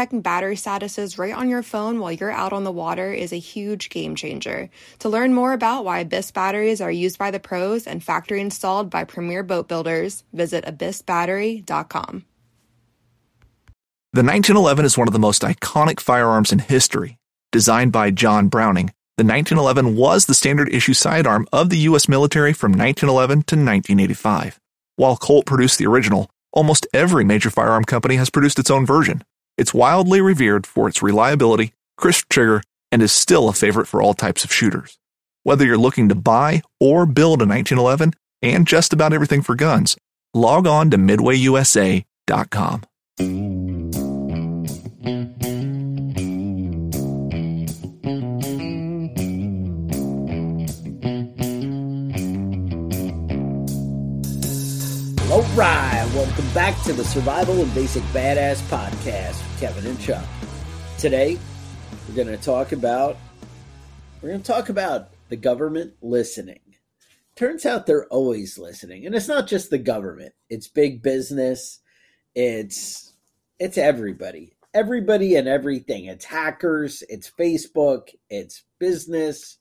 checking battery statuses right on your phone while you're out on the water is a huge game changer. To learn more about why Abyss batteries are used by the pros and factory installed by premier boat builders, visit abyssbattery.com. The 1911 is one of the most iconic firearms in history. Designed by John Browning, the 1911 was the standard issue sidearm of the U.S. military from 1911 to 1985. While Colt produced the original, almost every major firearm company has produced its own version. It's wildly revered for its reliability, crisp trigger, and is still a favorite for all types of shooters. Whether you're looking to buy or build a 1911 and just about everything for guns, log on to midwayusa.com. All right, welcome back to the Survival and Basic Badass Podcast Kevin and Chuck. Today, we're going to talk about we're going to talk about the government listening. Turns out they're always listening, and it's not just the government; it's big business, it's it's everybody, everybody and everything. It's hackers, it's Facebook, it's business,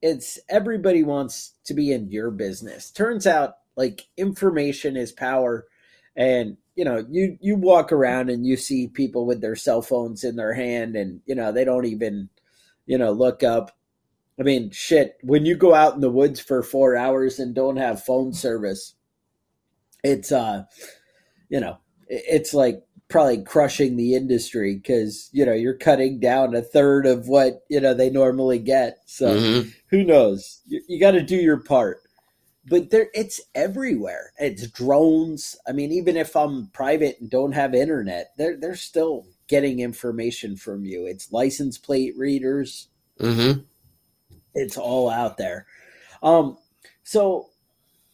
it's everybody wants to be in your business. Turns out like information is power and you know you you walk around and you see people with their cell phones in their hand and you know they don't even you know look up. I mean shit when you go out in the woods for 4 hours and don't have phone service it's uh you know it's like probably crushing the industry because you know you're cutting down a third of what you know they normally get. So mm-hmm. who knows? You, you got to do your part but there it's everywhere. It's drones. I mean, even if I'm private and don't have internet, they're they're still getting information from you. It's license plate readers. Mm-hmm. It's all out there. Um, so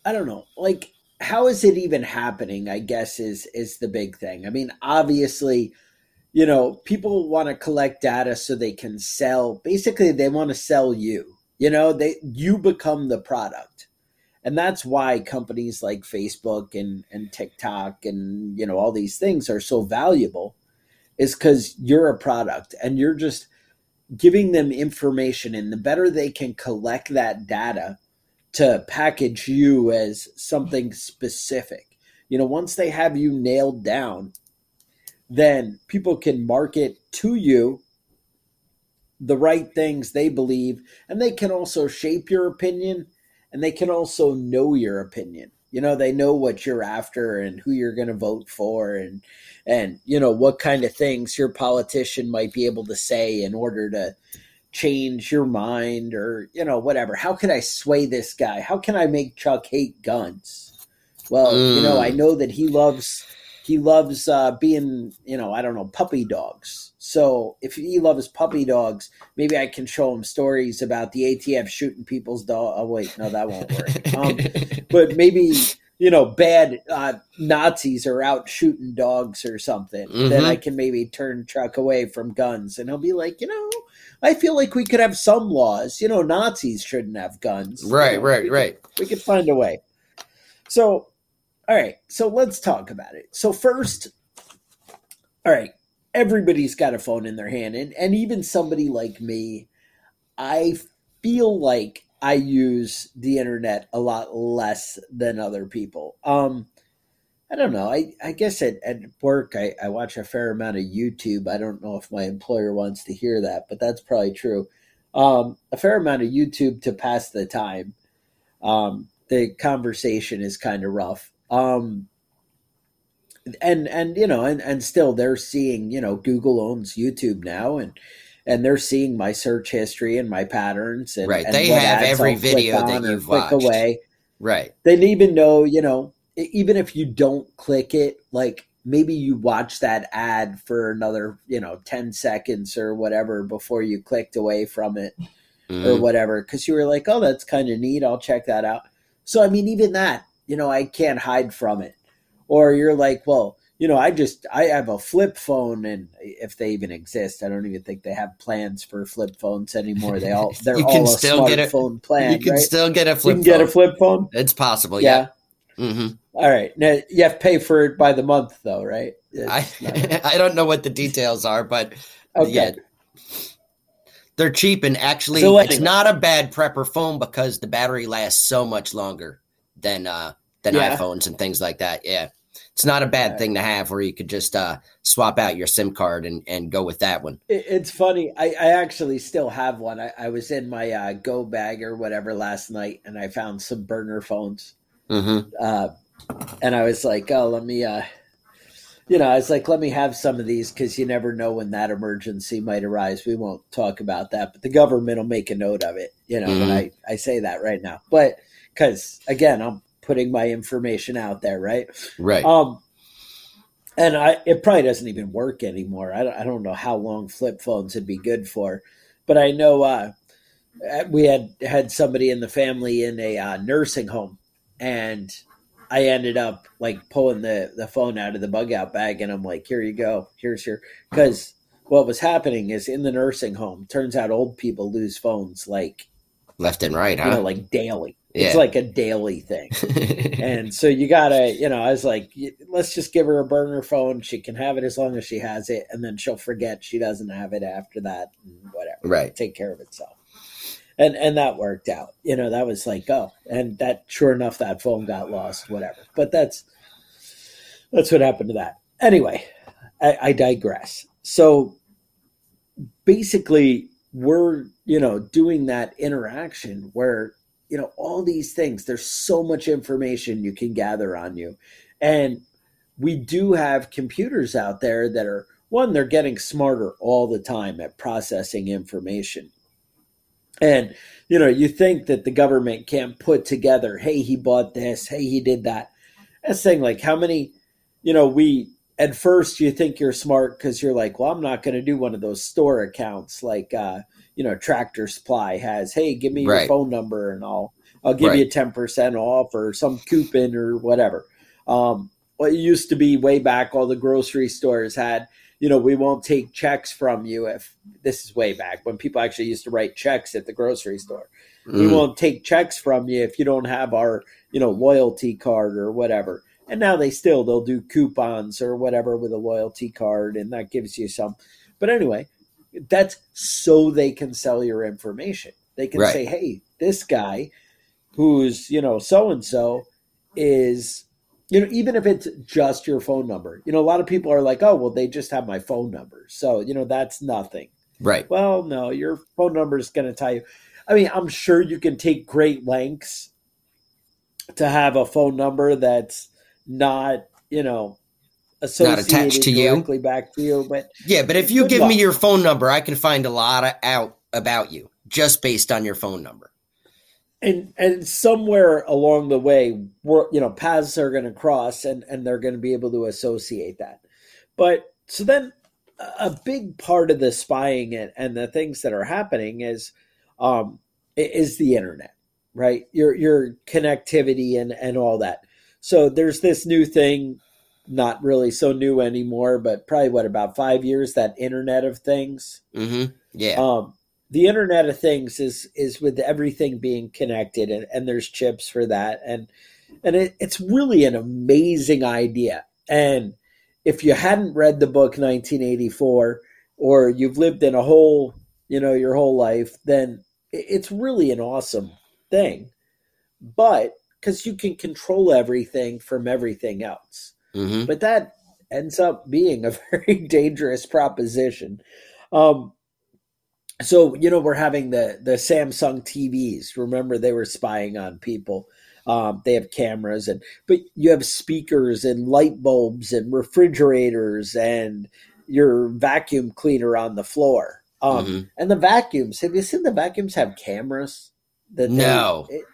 I don't know, like how is it even happening? I guess is is the big thing. I mean, obviously, you know, people want to collect data so they can sell. Basically, they want to sell you. You know, they you become the product and that's why companies like facebook and, and tiktok and you know all these things are so valuable is because you're a product and you're just giving them information. And the better they can collect that data to package you as something specific you know once they have you nailed down then people can market to you the right things they believe. And they can also shape your opinion and they can also know your opinion. You know, they know what you're after and who you're going to vote for and and you know what kind of things your politician might be able to say in order to change your mind or you know whatever. How can I sway this guy? How can I make Chuck hate guns? Well, mm. you know, I mm. know that he loves he loves uh, being, you know, I don't know, puppy dogs. So if he loves puppy dogs, maybe I can show him stories about the ATF shooting people's dog. Oh wait, no, that won't work. Um, but maybe you know, bad uh, Nazis are out shooting dogs or something. Mm-hmm. Then I can maybe turn Chuck away from guns, and he'll be like, you know, I feel like we could have some laws. You know, Nazis shouldn't have guns. Right, you know, right, we right. Could, we could find a way. So all right, so let's talk about it. So first, all right, everybody's got a phone in their hand, and and even somebody like me, I feel like I use the internet a lot less than other people. Um, I don't know. I, I guess at, at work, I, I watch a fair amount of YouTube. I don't know if my employer wants to hear that, but that's probably true. Um, a fair amount of YouTube to pass the time. Um, the conversation is kind of rough. Um, and and you know and and still they're seeing you know Google owns YouTube now and and they're seeing my search history and my patterns and right and they have every video that you've click watched. away right they even know you know even if you don't click it like maybe you watch that ad for another, you know, 10 seconds or whatever before you clicked away from it mm-hmm. or whatever because you were like, oh, that's kind of neat. I'll check that out. So, I mean, even that, you know, I can't hide from it. Or you're like, well, you know, I just I have a flip phone, and if they even exist, I don't even think they have plans for flip phones anymore. They all they're you can all still a phone plan. You can right? still get a flip. You can phone. get a flip phone. It's possible. Yeah. yeah. Mm-hmm. All right. Now you have to pay for it by the month, though, right? I I don't know what the details are, but okay. yeah, they're cheap and actually so anyway. it's not a bad prepper phone because the battery lasts so much longer than uh than yeah. iPhones and things like that. Yeah. It's not a bad right. thing to have where you could just uh, swap out your SIM card and, and go with that one. it's funny. I, I actually still have one. I, I was in my uh, Go bag or whatever last night and I found some burner phones. Mm-hmm. Uh, and I was like, oh, let me, uh, you know, I was like, let me have some of these because you never know when that emergency might arise. We won't talk about that, but the government will make a note of it, you know, mm-hmm. I, I say that right now. But because, again, I'm putting my information out there, right? Right. Um, and I, it probably doesn't even work anymore. I don't, I don't know how long flip phones would be good for, but I know uh, we had had somebody in the family in a uh, nursing home, and I ended up like pulling the the phone out of the bug out bag, and I'm like, "Here you go. Here's your." Because what was happening is in the nursing home, turns out old people lose phones like left and right, huh? You know, like daily. Yeah. It's like a daily thing. and so you gotta, you know, I was like, let's just give her a burner phone. She can have it as long as she has it, and then she'll forget she doesn't have it after that, whatever. Right. Take care of itself and and that worked out. You know, that was like oh, and that sure enough, that phone got lost, whatever. But that's that's what happened to that. Anyway, I, I digress. So basically, we're you know doing that interaction where you know all these things. There's so much information you can gather on you, and we do have computers out there that are one they're getting smarter all the time at processing information and, you know, you think that the government can't put together, hey, he bought this, hey, he did that. That's saying, like, how many, you know, we, at first you think you're smart because you're like, well, I'm not going to do one of those store accounts like, uh, you know, Tractor Supply has, hey, give me your right. phone number and I'll, I'll give right. you 10% off or some coupon or whatever. Um, what used to be way back, all the grocery stores had, you know, we won't take checks from you if this is way back when people actually used to write checks at the grocery store. Mm. We won't take checks from you if you don't have our, you know, loyalty card or whatever. And now they still they'll do coupons or whatever with a loyalty card and that gives you some. But anyway, that's so they can sell your information. They can right. say, "Hey, this guy who's, you know, so and so is you know, even if it's just your phone number, you know, a lot of people are like, oh, well, they just have my phone number. So, you know, that's nothing. Right. Well, no, your phone number is going to tell you. I mean, I'm sure you can take great lengths to have a phone number that's not, you know, associated not attached to directly you. back to you. But yeah, but if you give luck. me your phone number, I can find a lot of out about you just based on your phone number and and somewhere along the way we're you know paths are going to cross and and they're going to be able to associate that but so then a big part of the spying and, and the things that are happening is um is the internet right your your connectivity and and all that so there's this new thing not really so new anymore but probably what about five years that internet of things? Mm-hmm. yeah. Um the internet of things is is with everything being connected and, and there's chips for that and and it, it's really an amazing idea. And if you hadn't read the book 1984 or you've lived in a whole you know your whole life then it's really an awesome thing. But because you can control everything from everything else mm-hmm. but that ends up being a very dangerous proposition um, so you know we're having the the Samsung TVs. Remember they were spying on people. Um, they have cameras and but you have speakers and light bulbs and refrigerators and your vacuum cleaner on the floor. Um, mm-hmm. And the vacuums. Have you seen the vacuums have cameras? That no, they, it,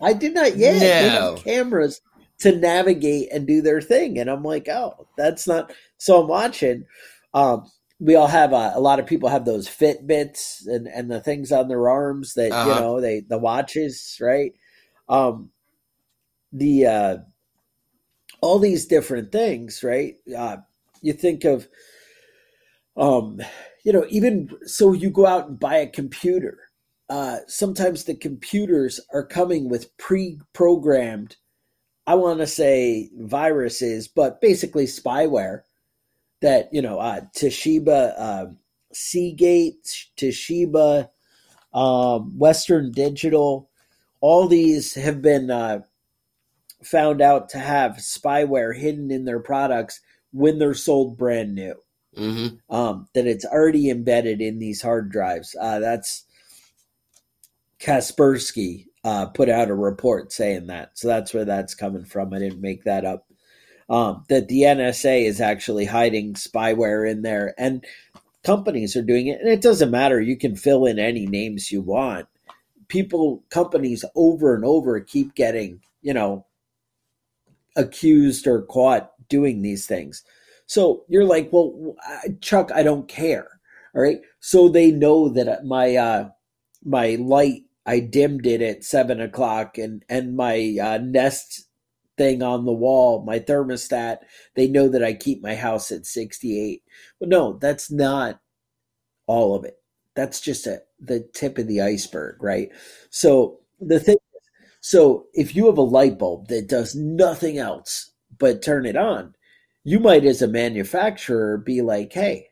I did not yet. No. Have cameras to navigate and do their thing. And I'm like, oh, that's not. So I'm watching. Um, we all have a, a, lot of people have those Fitbits and and the things on their arms that uh-huh. you know they the watches, right? Um, the uh, all these different things, right? Uh, you think of, um, you know, even so, you go out and buy a computer. Uh, sometimes the computers are coming with pre-programmed I want to say viruses, but basically spyware that, you know, uh, Toshiba, uh, Seagate, Toshiba, um, Western Digital, all these have been uh, found out to have spyware hidden in their products when they're sold brand new. Mm-hmm. Um, that it's already embedded in these hard drives. Uh, that's Kaspersky uh, put out a report saying that. So that's where that's coming from. I didn't make that up. Um, that the NSA is actually hiding spyware in there, and companies are doing it. And it doesn't matter; you can fill in any names you want. People, companies, over and over keep getting, you know, accused or caught doing these things. So you're like, well, Chuck, I don't care. All right. So they know that my uh, my light I dimmed it at seven o'clock, and and my uh, Nest thing on the wall, my thermostat, they know that I keep my house at sixty eight. But no, that's not all of it. That's just a the tip of the iceberg, right? So the thing, so if you have a light bulb that does nothing else but turn it on, you might, as a manufacturer, be like, hey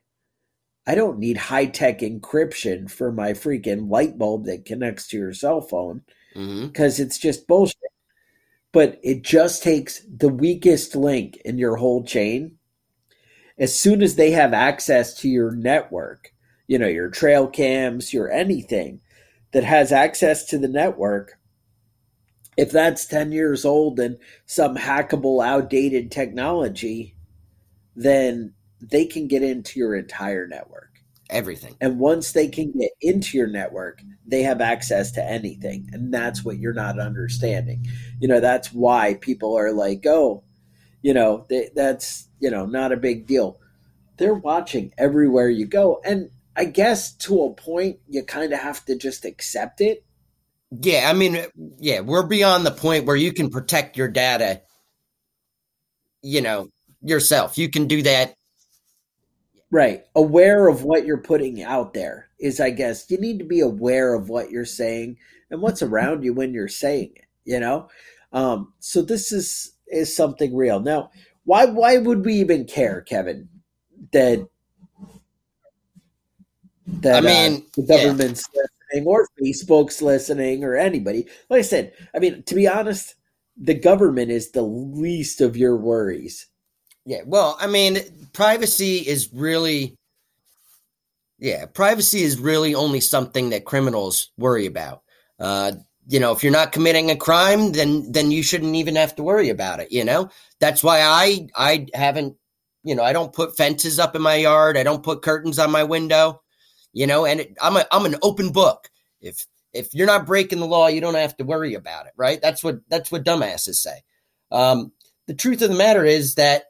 I don't need high tech encryption for my freaking light bulb that connects to your cell phone because mm-hmm. it's just bullshit. But it just takes the weakest link in your whole chain. As soon as they have access to your network, you know, your trail cams, your anything that has access to the network, if that's 10 years old and some hackable, outdated technology, then they can get into your entire network. Everything. And once they can get into your network, they have access to anything. And that's what you're not understanding. You know, that's why people are like, oh, you know, they, that's, you know, not a big deal. They're watching everywhere you go. And I guess to a point, you kind of have to just accept it. Yeah. I mean, yeah, we're beyond the point where you can protect your data, you know, yourself. You can do that Right. Aware of what you're putting out there is, I guess, you need to be aware of what you're saying and what's around you when you're saying it, you know? Um, so this is is something real. Now, why why would we even care, Kevin, that that I uh, mean, uh, the government's yeah. listening or Facebook's listening or anybody? Like I said, I mean, to be honest, the government is the least of your worries yeah, well, I mean, privacy is really, yeah, privacy is really only something that criminals worry about. Uh, you know, if you're not committing a crime, then then you shouldn't even have to worry about it. You know, that's why I I haven't, you know, I don't put fences up in my yard. I don't put curtains on my window. You know, and it, I'm a I'm an open book. If if you're not breaking the law, you don't have to worry about it, right? That's what that's what dumbasses say. Um, the truth of the matter is that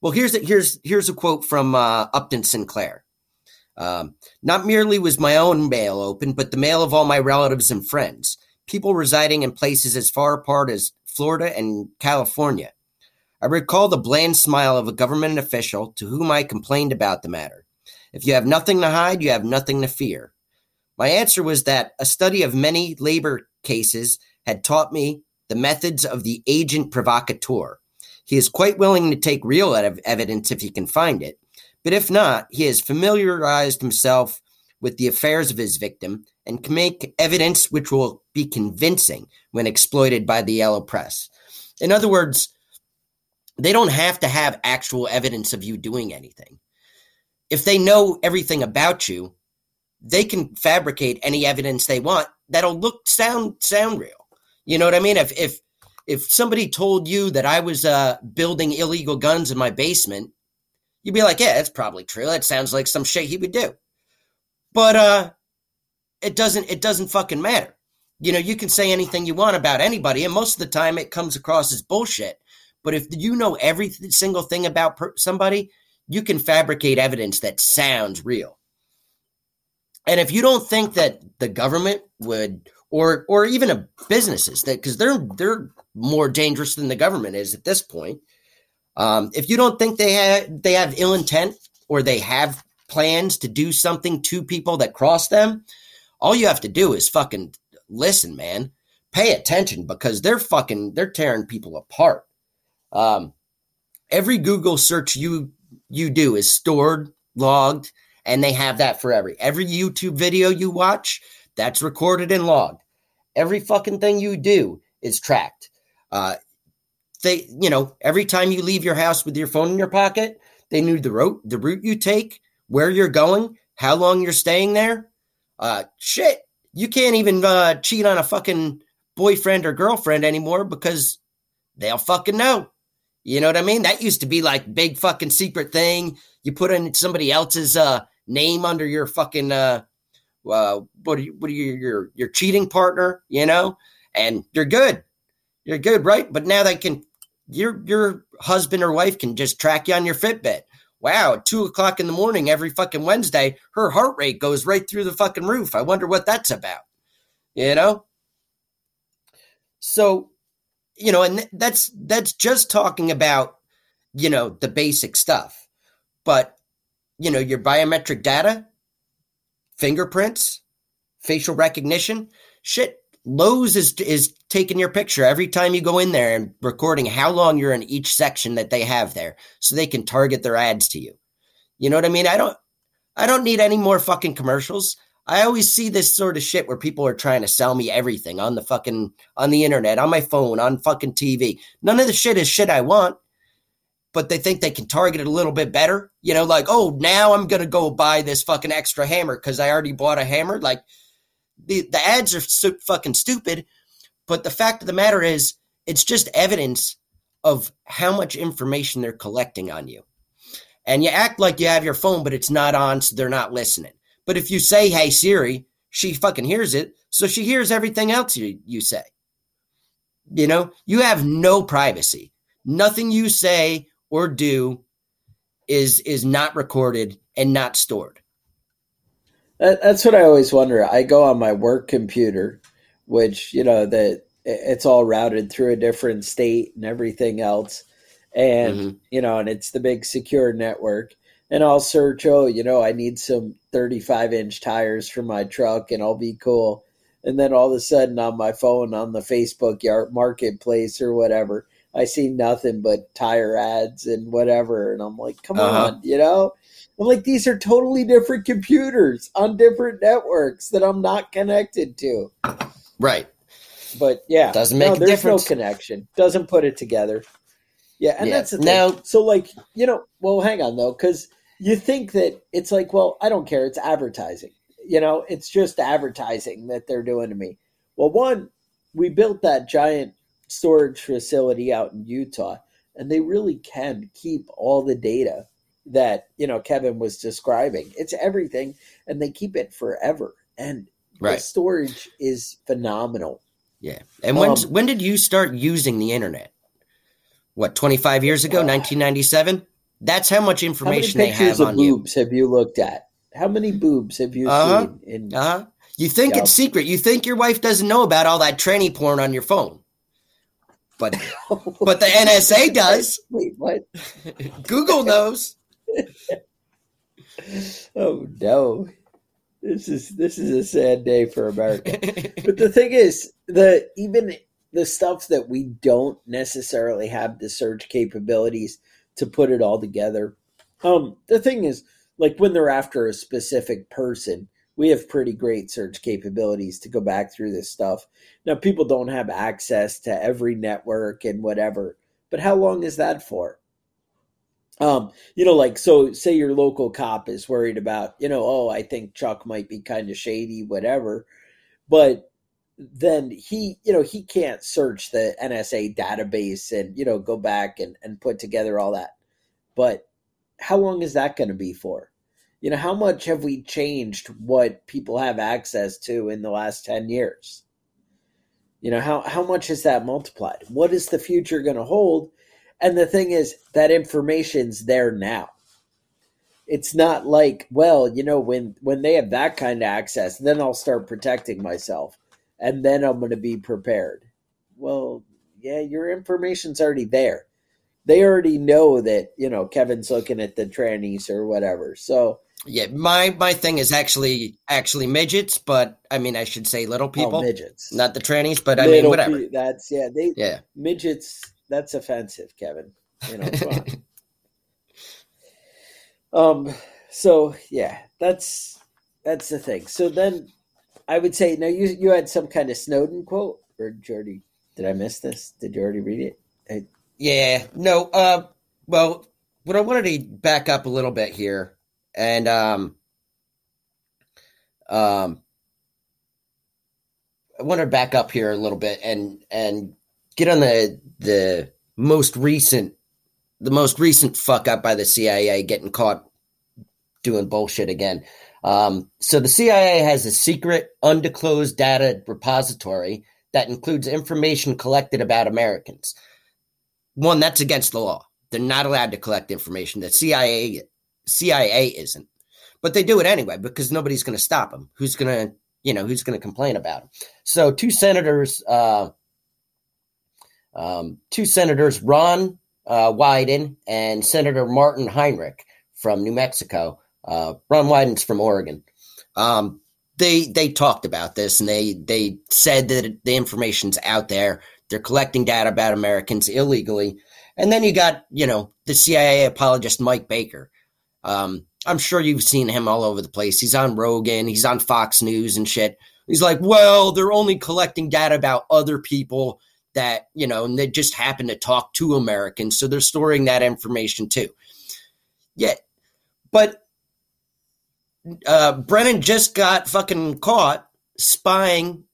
well, here's a, here's here's a quote from uh, Upton Sinclair. Um, Not merely was my own mail open, but the mail of all my relatives and friends, people residing in places as far apart as Florida and California. I recall the bland smile of a government official to whom I complained about the matter. If you have nothing to hide, you have nothing to fear. My answer was that a study of many labor cases had taught me the methods of the agent provocateur he is quite willing to take real evidence if he can find it. But if not, he has familiarized himself with the affairs of his victim and can make evidence which will be convincing when exploited by the yellow press. In other words, they don't have to have actual evidence of you doing anything. If they know everything about you, they can fabricate any evidence they want that'll look sound sound real. You know what I mean? If if if somebody told you that I was uh, building illegal guns in my basement, you'd be like, yeah, that's probably true. That sounds like some shit he would do. But uh, it doesn't. It doesn't fucking matter. You know, you can say anything you want about anybody, and most of the time it comes across as bullshit But if you know every single thing about per- somebody, you can fabricate evidence that sounds real. And if you don't think that the government would or or even a businesses that because they're they're more dangerous than the government is at this point. Um, if you don't think they have they have ill intent or they have plans to do something to people that cross them, all you have to do is fucking listen, man. Pay attention because they're fucking they're tearing people apart. Um, every Google search you you do is stored, logged, and they have that for every every YouTube video you watch. That's recorded and logged. Every fucking thing you do is tracked. Uh, they, you know, every time you leave your house with your phone in your pocket, they knew the route, the route you take, where you're going, how long you're staying there. Uh, shit, you can't even uh, cheat on a fucking boyfriend or girlfriend anymore because they'll fucking know. You know what I mean? That used to be like big fucking secret thing. You put in somebody else's uh, name under your fucking uh, uh, what are you, what are you, your your cheating partner? You know, and you're good, you're good, right? But now they can, your your husband or wife can just track you on your Fitbit. Wow, at two o'clock in the morning every fucking Wednesday, her heart rate goes right through the fucking roof. I wonder what that's about. You know? So, you know, and that's that's just talking about, you know, the basic stuff. But, you know, your biometric data, fingerprints, facial recognition, shit, Lowe's is is taking your picture every time you go in there and recording how long you're in each section that they have there, so they can target their ads to you. You know what I mean? I don't, I don't need any more fucking commercials. I always see this sort of shit where people are trying to sell me everything on the fucking on the internet, on my phone, on fucking TV. None of the shit is shit I want, but they think they can target it a little bit better. You know, like, oh, now I'm gonna go buy this fucking extra hammer because I already bought a hammer. Like, the, the ads are so fucking stupid. But the fact of the matter is, it's just evidence of how much information they're collecting on you. And you act like you have your phone, but it's not on, so they're not listening. But if you say, hey, Siri, she fucking hears it. So she hears everything else you, you say. You know, you have no privacy. Nothing you say or do is is not recorded and not stored. That's what I always wonder. I go on my work computer, which you know that it's all routed through a different state and everything else, and mm-hmm. you know, and it's the big secure network. And I'll search. Oh, you know, I need some 35 inch tires for my truck, and I'll be cool. And then all of a sudden, on my phone, on the Facebook yard marketplace or whatever, I see nothing but tire ads and whatever, and I'm like, come uh-huh. on, you know I'm like, these are totally different computers on different networks that I'm not connected to. Right. But yeah, doesn't make no, a there's difference. no connection. Doesn't put it together. Yeah, and yeah. that's the thing. Now, so like, you know, well, hang on though, because you think that it's like, well, I don't care. It's advertising. You know, it's just advertising that they're doing to me. Well, one, we built that giant storage facility out in Utah, and they really can keep all the data that you know Kevin was describing. It's everything, and they keep it forever. And right. the storage is phenomenal. Yeah. And when um, when did you start using the internet? What, 25 years ago, uh, 1997? That's how much information how they have on boobs you. have you looked at? How many boobs have you uh-huh. seen? In, uh-huh. You think it's secret. You think your wife doesn't know about all that tranny porn on your phone. But but the NSA does. Wait, what? Google knows. oh no. This is this is a sad day for America. but the thing is, the even the stuff that we don't necessarily have the search capabilities to put it all together. Um, the thing is, like when they're after a specific person, we have pretty great search capabilities to go back through this stuff. Now, people don't have access to every network and whatever, but how long is that for? Um, you know, like so say your local cop is worried about, you know, oh, I think Chuck might be kind of shady, whatever. But then he, you know, he can't search the NSA database and, you know, go back and, and put together all that. But how long is that going to be for? You know, how much have we changed what people have access to in the last 10 years? You know, how, how much has that multiplied? What is the future going to hold? And the thing is, that information's there now. It's not like, well, you know, when when they have that kind of access, then I'll start protecting myself, and then I'm going to be prepared. Well, yeah, your information's already there. They already know that you know Kevin's looking at the trannies or whatever. So yeah, my my thing is actually actually midgets, but I mean I should say little oh, people, oh, midgets, not the trannies. But I little mean whatever. Pe- that's yeah, they yeah midgets. That's offensive, Kevin. You know, um. So yeah, that's that's the thing. So then, I would say now you you had some kind of Snowden quote, or Jordy? Did I miss this? Did you already read it? I, yeah. No. Uh. Well, what I wanted to back up a little bit here, and um, um, I want to back up here a little bit and and get on the the most recent the most recent fuck up by the CIA getting caught doing bullshit again. Um, so the CIA has a secret, undisclosed data repository that includes information collected about Americans. One, that's against the law. They're not allowed to collect information. The CIA CIA isn't, but they do it anyway because nobody's going to stop them. Who's going to, you know, who's going to complain about them? So two senators, uh, um, two senators, Ron uh, Wyden and Senator Martin Heinrich from New Mexico. Uh, Ron Wyden's from Oregon. Um, they they talked about this and they they said that the information's out there. They're collecting data about Americans illegally. And then you got, you know, the CIA apologist Mike Baker. Um, I'm sure you've seen him all over the place. He's on Rogan, he's on Fox News and shit. He's like, well, they're only collecting data about other people that, you know, and they just happen to talk to Americans. So they're storing that information too. Yeah. But uh, Brennan just got fucking caught spying,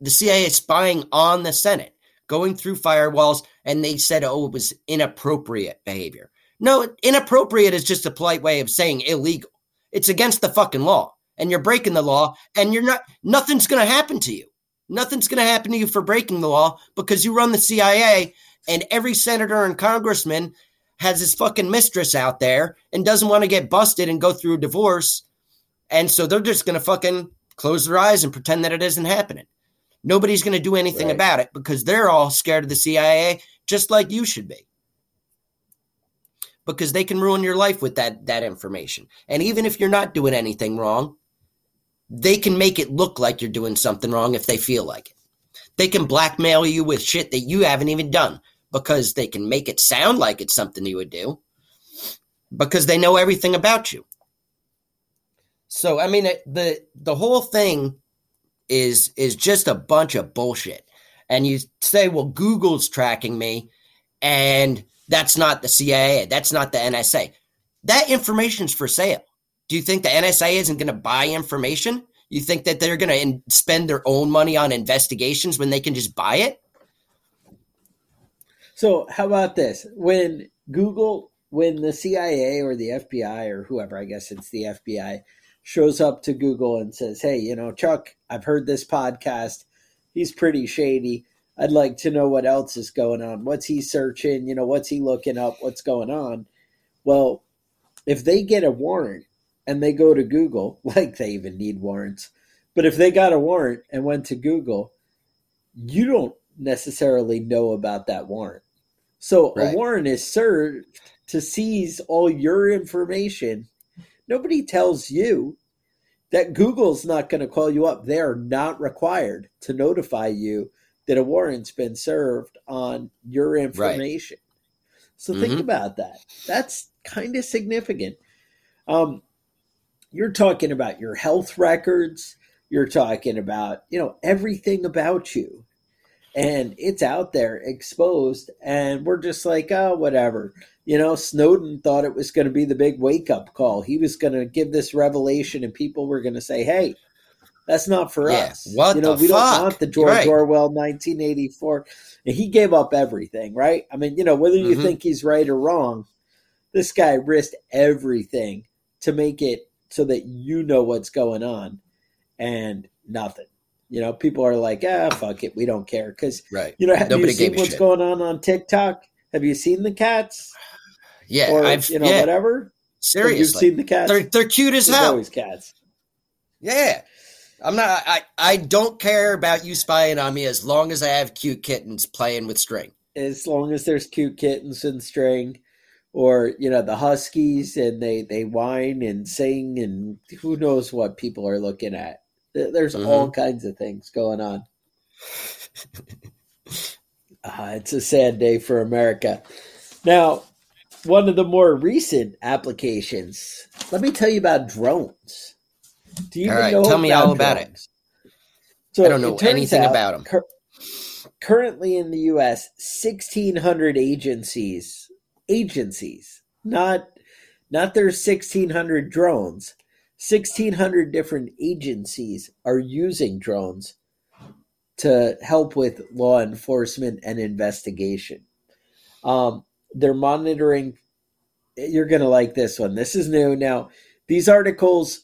the CIA spying on the Senate, going through firewalls, and they said, oh, it was inappropriate behavior. No, inappropriate is just a polite way of saying illegal. It's against the fucking law, and you're breaking the law, and you're not, nothing's going to happen to you. Nothing's going to happen to you for breaking the law because you run the CIA, and every senator and congressman has his fucking mistress out there and doesn't want to get busted and go through a divorce and so they're just going to fucking close their eyes and pretend that it isn't happening. Nobody's going to do anything right. about it because they're all scared of the CIA, just like you should be. Because they can ruin your life with that that information. And even if you're not doing anything wrong, they can make it look like you're doing something wrong if they feel like it. They can blackmail you with shit that you haven't even done because they can make it sound like it's something you would do because they know everything about you. So I mean the the whole thing is is just a bunch of bullshit. And you say, well, Google's tracking me, and that's not the CIA, that's not the NSA. That information's for sale. Do you think the NSA isn't going to buy information? You think that they're going to in- spend their own money on investigations when they can just buy it? So, how about this? When Google, when the CIA or the FBI or whoever, I guess it's the FBI, shows up to Google and says, Hey, you know, Chuck, I've heard this podcast. He's pretty shady. I'd like to know what else is going on. What's he searching? You know, what's he looking up? What's going on? Well, if they get a warrant and they go to Google, like they even need warrants, but if they got a warrant and went to Google, you don't necessarily know about that warrant. So right. a warrant is served to seize all your information Nobody tells you that Google's not going to call you up. They are not required to notify you that a warrant's been served on your information. Right. So mm-hmm. think about that. That's kind of significant. Um, you're talking about your health records. You're talking about, you know, everything about you. And it's out there exposed. And we're just like, oh, whatever you know, Snowden thought it was going to be the big wake up call. He was going to give this revelation, and people were going to say, "Hey, that's not for yeah, us." What you know, we fuck? don't want the George right. Orwell 1984. And he gave up everything, right? I mean, you know, whether you mm-hmm. think he's right or wrong, this guy risked everything to make it so that you know what's going on, and nothing. You know, people are like, "Ah, fuck it, we don't care," because right. You know, have Nobody you seen what's shit. going on on TikTok? Have you seen the cats? Yeah, or, I've you know yeah. whatever. Seriously, you've seen the cats. They're they're cute as There's hell. Always cats. Yeah, I'm not. I I don't care about you spying on me as long as I have cute kittens playing with string. As long as there's cute kittens and string, or you know the huskies and they they whine and sing and who knows what people are looking at. There's mm-hmm. all kinds of things going on. uh, it's a sad day for America. Now, one of the more recent applications. Let me tell you about drones. Do you all right, tell me all about drones? it. So I don't know anything out, about them. Cur- currently in the U.S., sixteen hundred agencies, agencies, not not their sixteen hundred drones. 1600 different agencies are using drones to help with law enforcement and investigation. Um, they're monitoring. You're going to like this one. This is new. Now, these articles,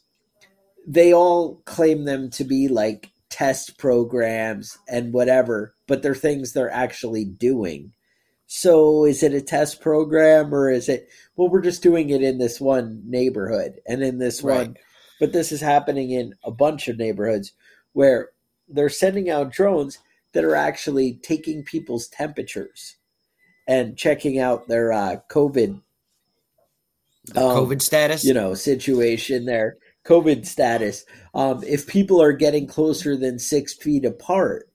they all claim them to be like test programs and whatever, but they're things they're actually doing. So is it a test program or is it, well, we're just doing it in this one neighborhood and in this right. one, but this is happening in a bunch of neighborhoods where they're sending out drones that are actually taking people's temperatures and checking out their uh, COVID the um, COVID status, you know, situation there. COVID status. Um, if people are getting closer than six feet apart,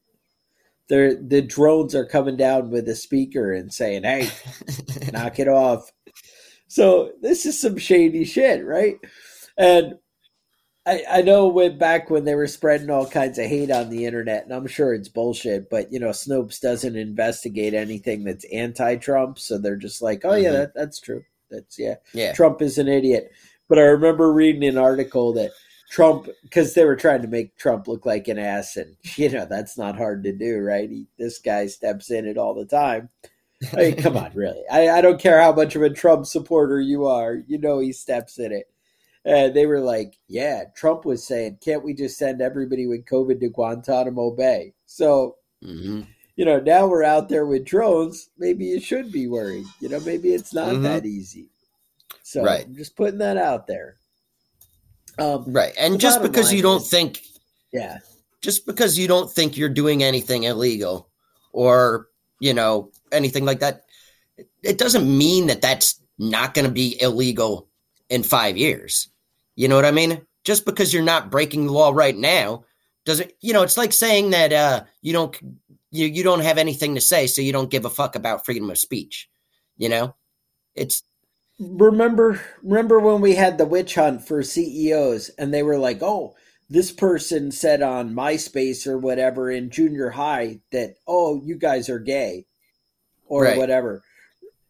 they the drones are coming down with a speaker and saying, "Hey, knock it off." So this is some shady shit, right? And I, I know when back when they were spreading all kinds of hate on the internet, and I'm sure it's bullshit, but you know, Snopes doesn't investigate anything that's anti-Trump, so they're just like, oh mm-hmm. yeah, that, that's true. That's yeah, yeah. Trump is an idiot. But I remember reading an article that Trump, because they were trying to make Trump look like an ass, and you know that's not hard to do, right? He, this guy steps in it all the time. I mean, come on, really. I, I don't care how much of a Trump supporter you are. You know he steps in it. And they were like, yeah, Trump was saying, can't we just send everybody with COVID to Guantanamo Bay? So, mm-hmm. you know, now we're out there with drones. Maybe you should be worried. You know, maybe it's not mm-hmm. that easy. So right. I'm just putting that out there. Um, right. And just because you don't is, think, yeah, just because you don't think you're doing anything illegal or, you know, anything like that, it doesn't mean that that's not going to be illegal in five years. You know what I mean? Just because you're not breaking the law right now doesn't you know, it's like saying that uh you don't you you don't have anything to say, so you don't give a fuck about freedom of speech. You know? It's remember remember when we had the witch hunt for CEOs and they were like, "Oh, this person said on MySpace or whatever in junior high that, oh, you guys are gay or right. whatever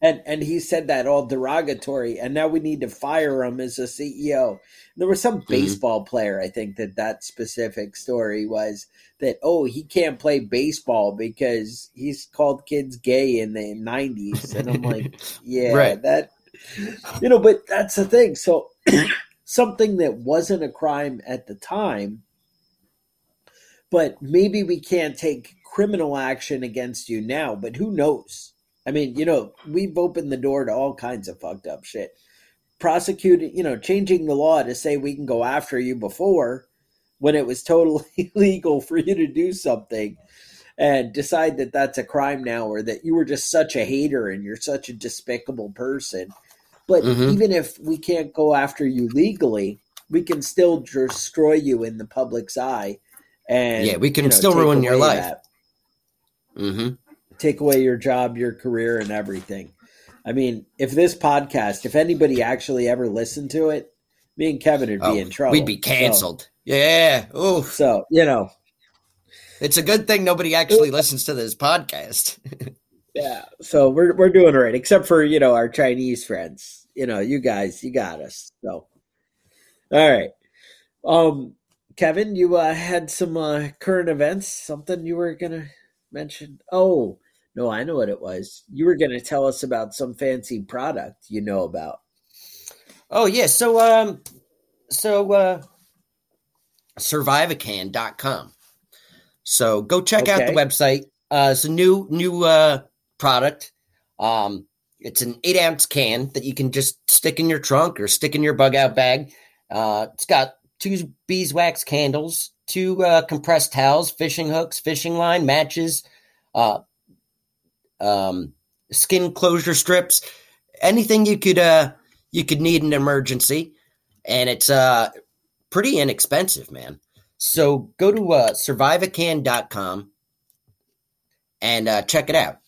and and he said that all derogatory and now we need to fire him as a ceo there was some mm-hmm. baseball player i think that that specific story was that oh he can't play baseball because he's called kids gay in the 90s and i'm like yeah right. that you know but that's the thing so something that wasn't a crime at the time but maybe we can't take criminal action against you now but who knows I mean, you know, we've opened the door to all kinds of fucked up shit. Prosecuting, you know, changing the law to say we can go after you before when it was totally legal for you to do something and decide that that's a crime now or that you were just such a hater and you're such a despicable person. But mm-hmm. even if we can't go after you legally, we can still destroy you in the public's eye. And yeah, we can you know, still ruin your life. Mm-hmm take away your job, your career, and everything. I mean, if this podcast, if anybody actually ever listened to it, me and Kevin would be oh, in trouble. We'd be canceled. So, yeah. Oh, so you know, it's a good thing nobody actually listens to this podcast. yeah. So we're we're doing all right, except for you know our Chinese friends. You know, you guys, you got us. So, all right. Um, Kevin, you uh, had some uh, current events. Something you were gonna mention? Oh, no, I know what it was. You were going to tell us about some fancy product you know about. Oh yeah, so um so uh surviveacan.com. So go check okay. out the website. Uh it's a new new uh product. Um, it's an eight ounce can that you can just stick in your trunk or stick in your bug out bag. Uh, it's got two beeswax candles, two uh, compressed towels, fishing hooks, fishing line, matches, uh, um, skin closure strips, anything you could uh, you could need in an emergency, and it's uh, pretty inexpensive, man. So go to uh, surviveacan.com and check it out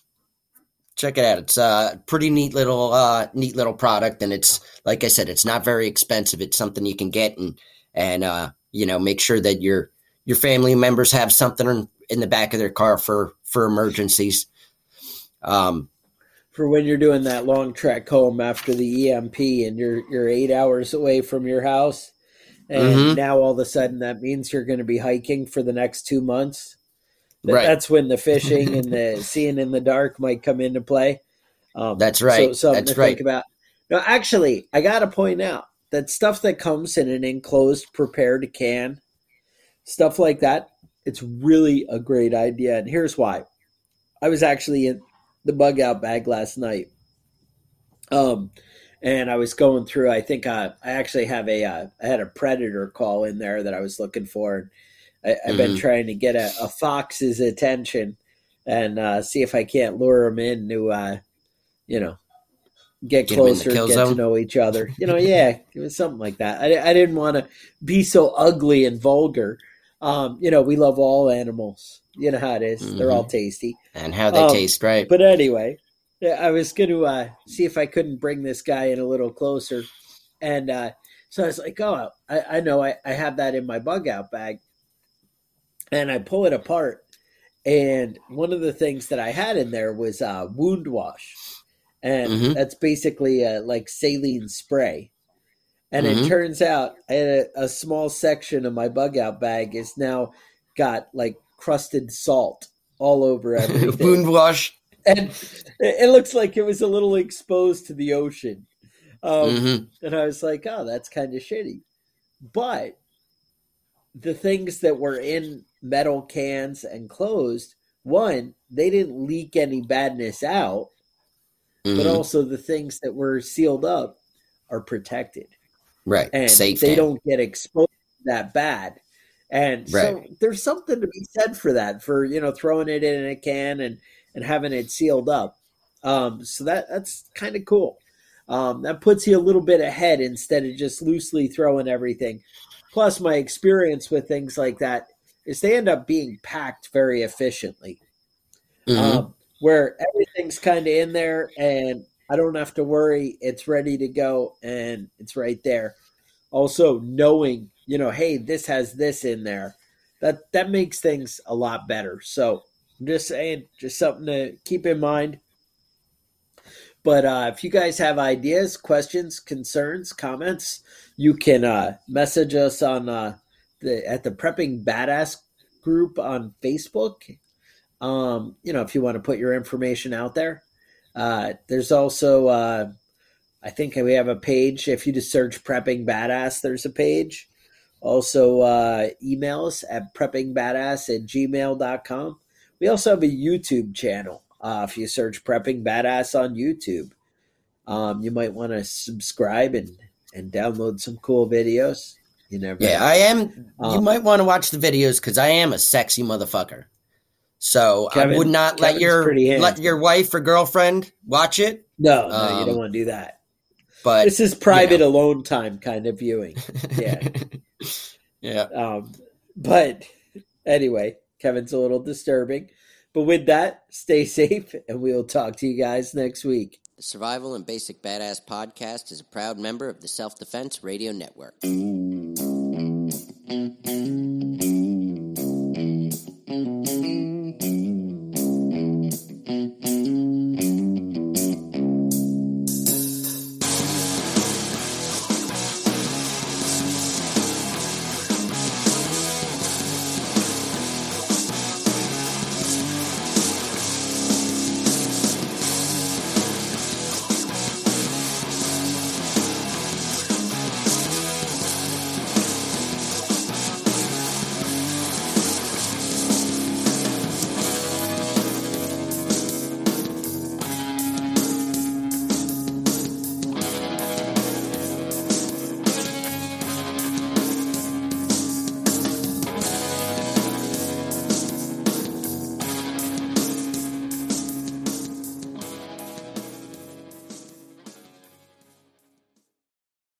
check it out. It's a pretty neat little uh, neat little product, and it's like I said, it's not very expensive. It's something you can get and and uh, you know make sure that your your family members have something in the back of their car for for emergencies. Um, for when you're doing that long trek home after the EMP and you're you're eight hours away from your house, and mm-hmm. now all of a sudden that means you're going to be hiking for the next two months right. that's when the fishing and the seeing in the dark might come into play. Um, that's right. So something that's to right. think about. No, actually, I got to point out that stuff that comes in an enclosed, prepared can, stuff like that, it's really a great idea. And here's why. I was actually in the bug out bag last night. Um, and I was going through. I think uh, I actually have a uh, I had a predator call in there that I was looking for. I, have mm-hmm. been trying to get a, a fox's attention and uh, see if I can't lure him in to, uh, you know, get, get closer, get zone. to know each other. You know, yeah, it was something like that. I, I didn't want to be so ugly and vulgar. Um, you know, we love all animals. You know how it is. Mm-hmm. They're all tasty. And how they um, taste, right? But anyway, I was going to uh, see if I couldn't bring this guy in a little closer. And uh, so I was like, oh, I, I know I, I have that in my bug out bag and I pull it apart. And one of the things that I had in there was uh, wound wash, and mm-hmm. that's basically a, like saline spray. And mm-hmm. it turns out a, a small section of my bug out bag is now got like crusted salt all over everything. wound wash, and it looks like it was a little exposed to the ocean. Um, mm-hmm. And I was like, oh, that's kind of shitty. But the things that were in metal cans and closed, one, they didn't leak any badness out, mm-hmm. but also the things that were sealed up are protected. Right. And Safe they don't get exposed that bad. And right. so there's something to be said for that, for you know, throwing it in a can and and having it sealed up. Um, so that that's kind of cool. Um, that puts you a little bit ahead instead of just loosely throwing everything. Plus, my experience with things like that is they end up being packed very efficiently, mm-hmm. um, where everything's kind of in there and I don't have to worry. It's ready to go and it's right there. Also, knowing, you know, hey, this has this in there, that that makes things a lot better. So, I'm just saying, just something to keep in mind. But uh, if you guys have ideas, questions, concerns, comments, you can uh, message us on uh, the at the Prepping Badass group on Facebook. Um, you know, if you want to put your information out there. Uh, there's also, uh, I think we have a page. If you just search Prepping Badass, there's a page. Also, uh, email us at preppingbadass at gmail.com. We also have a YouTube channel. Uh, if you search Prepping Badass on YouTube, um, you might want to subscribe and, and download some cool videos. You never. Yeah, know. I am. Um, you might want to watch the videos because I am a sexy motherfucker. So Kevin, I would not Kevin's let your let your wife or girlfriend watch it. No, no, um, you don't um, want to do that. But this is private you know. alone time kind of viewing. Yeah. yeah. Um, but anyway, Kevin's a little disturbing. But with that, stay safe, and we'll talk to you guys next week. Survival and Basic Badass podcast is a proud member of the Self Defense Radio Network.